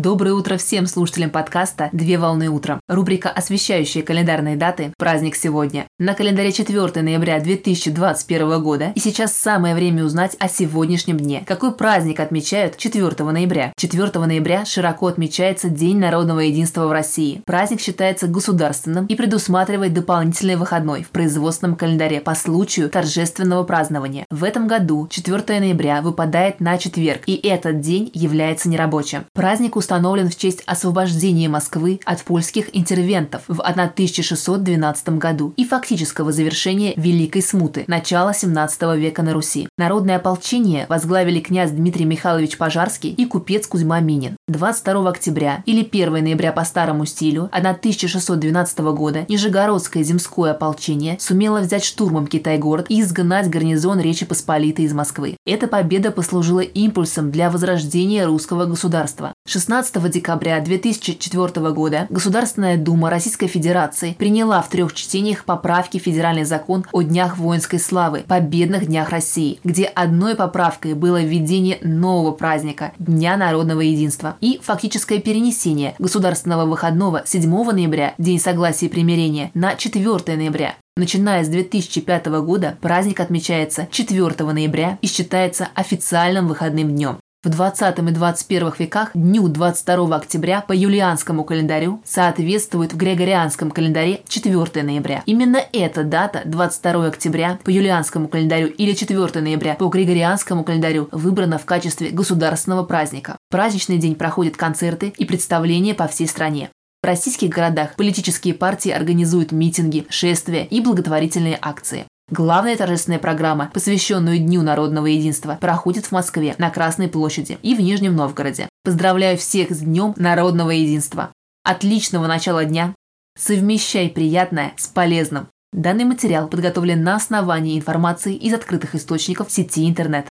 Доброе утро всем слушателям подкаста «Две волны утром». Рубрика, освещающая календарные даты «Праздник сегодня». На календаре 4 ноября 2021 года. И сейчас самое время узнать о сегодняшнем дне. Какой праздник отмечают 4 ноября? 4 ноября широко отмечается День народного единства в России. Праздник считается государственным и предусматривает дополнительный выходной в производственном календаре по случаю торжественного празднования. В этом году 4 ноября выпадает на четверг, и этот день является нерабочим. Праздник установлен в честь освобождения Москвы от польских интервентов в 1612 году и фактического завершения Великой Смуты, начала 17 века на Руси. Народное ополчение возглавили князь Дмитрий Михайлович Пожарский и купец Кузьма Минин. 22 октября или 1 ноября по старому стилю 1612 года Нижегородское земское ополчение сумело взять штурмом Китай-город и изгнать гарнизон Речи Посполитой из Москвы. Эта победа послужила импульсом для возрождения русского государства. 16 декабря 2004 года Государственная Дума Российской Федерации приняла в трех чтениях поправки в Федеральный закон о Днях воинской славы, Победных днях России, где одной поправкой было введение нового праздника – Дня народного единства и фактическое перенесение государственного выходного 7 ноября, День согласия и примирения, на 4 ноября. Начиная с 2005 года праздник отмечается 4 ноября и считается официальным выходным днем. В 20 и 21 веках дню 22 октября по юлианскому календарю соответствует в григорианском календаре 4 ноября. Именно эта дата, 22 октября по юлианскому календарю или 4 ноября по григорианскому календарю, выбрана в качестве государственного праздника. В праздничный день проходят концерты и представления по всей стране. В российских городах политические партии организуют митинги, шествия и благотворительные акции. Главная торжественная программа, посвященная Дню народного единства, проходит в Москве, на Красной площади и в Нижнем Новгороде. Поздравляю всех с Днем народного единства. Отличного начала дня. Совмещай приятное с полезным. Данный материал подготовлен на основании информации из открытых источников сети интернет.